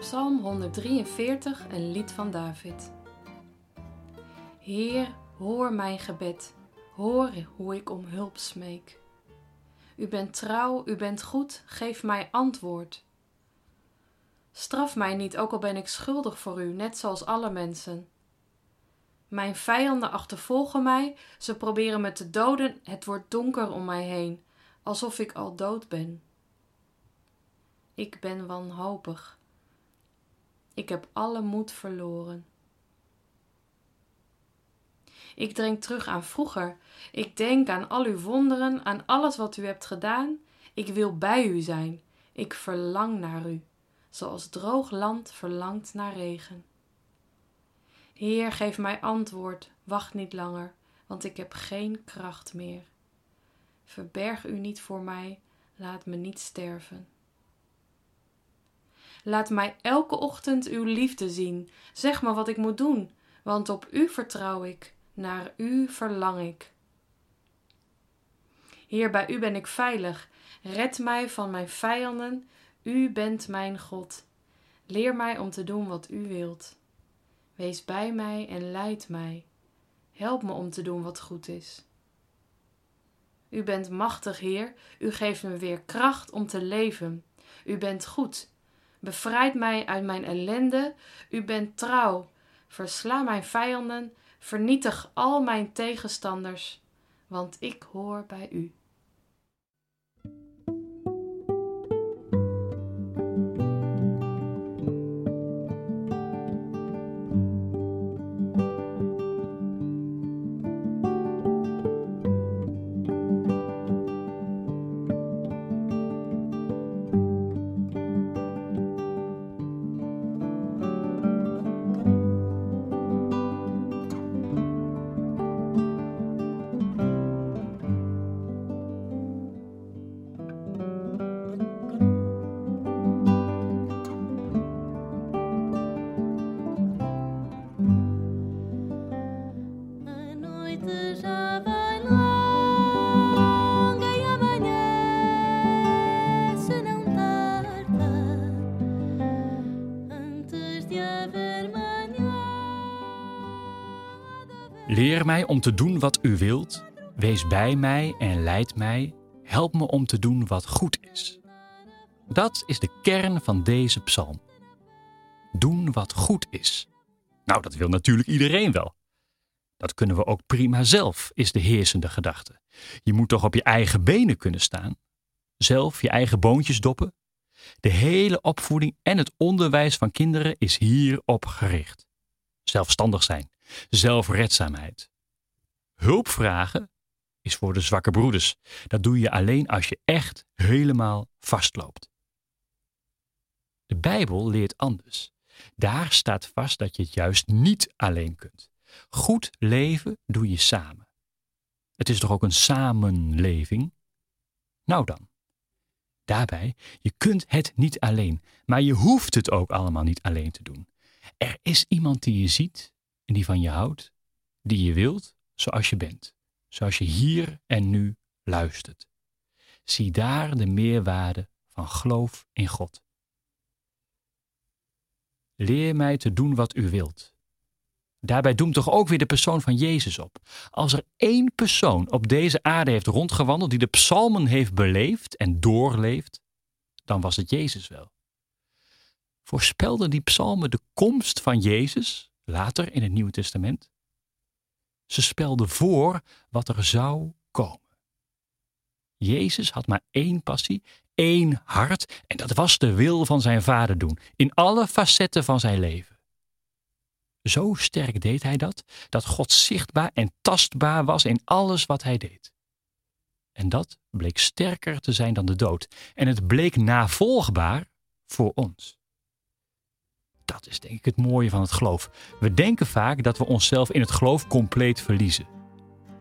Psalm 143, een lied van David. Heer, hoor mijn gebed, hoor hoe ik om hulp smeek. U bent trouw, u bent goed, geef mij antwoord. Straf mij niet, ook al ben ik schuldig voor u, net zoals alle mensen. Mijn vijanden achtervolgen mij, ze proberen me te doden, het wordt donker om mij heen, alsof ik al dood ben. Ik ben wanhopig. Ik heb alle moed verloren. Ik denk terug aan vroeger. Ik denk aan al uw wonderen, aan alles wat u hebt gedaan. Ik wil bij u zijn. Ik verlang naar u, zoals droog land verlangt naar regen. Heer, geef mij antwoord, wacht niet langer, want ik heb geen kracht meer. Verberg u niet voor mij, laat me niet sterven. Laat mij elke ochtend uw liefde zien. Zeg me wat ik moet doen, want op u vertrouw ik, naar u verlang ik. Heer, bij u ben ik veilig. Red mij van mijn vijanden. U bent mijn God. Leer mij om te doen wat u wilt. Wees bij mij en leid mij. Help me om te doen wat goed is. U bent machtig, Heer. U geeft me weer kracht om te leven. U bent goed. Bevrijd mij uit mijn ellende. U bent trouw. Versla mijn vijanden. Vernietig al mijn tegenstanders, want ik hoor bij u. Leer mij om te doen wat u wilt. Wees bij mij en leid mij. Help me om te doen wat goed is. Dat is de kern van deze psalm. Doen wat goed is. Nou, dat wil natuurlijk iedereen wel. Dat kunnen we ook prima zelf, is de heersende gedachte. Je moet toch op je eigen benen kunnen staan? Zelf je eigen boontjes doppen? De hele opvoeding en het onderwijs van kinderen is hierop gericht. Zelfstandig zijn, zelfredzaamheid. Hulp vragen is voor de zwakke broeders. Dat doe je alleen als je echt helemaal vastloopt. De Bijbel leert anders. Daar staat vast dat je het juist niet alleen kunt. Goed leven doe je samen. Het is toch ook een samenleving? Nou dan. Daarbij, je kunt het niet alleen, maar je hoeft het ook allemaal niet alleen te doen. Er is iemand die je ziet en die van je houdt, die je wilt zoals je bent, zoals je hier en nu luistert. Zie daar de meerwaarde van geloof in God. Leer mij te doen wat u wilt. Daarbij doemt toch ook weer de persoon van Jezus op. Als er één persoon op deze aarde heeft rondgewandeld die de psalmen heeft beleefd en doorleefd, dan was het Jezus wel. Voorspelden die psalmen de komst van Jezus later in het Nieuwe Testament? Ze spelden voor wat er zou komen. Jezus had maar één passie, één hart, en dat was de wil van zijn Vader doen, in alle facetten van zijn leven. Zo sterk deed hij dat, dat God zichtbaar en tastbaar was in alles wat hij deed. En dat bleek sterker te zijn dan de dood, en het bleek navolgbaar voor ons. Dat is denk ik het mooie van het geloof. We denken vaak dat we onszelf in het geloof compleet verliezen.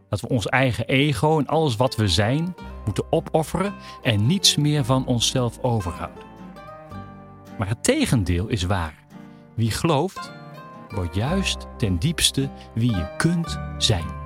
Dat we ons eigen ego en alles wat we zijn moeten opofferen en niets meer van onszelf overhouden. Maar het tegendeel is waar. Wie gelooft, wordt juist ten diepste wie je kunt zijn.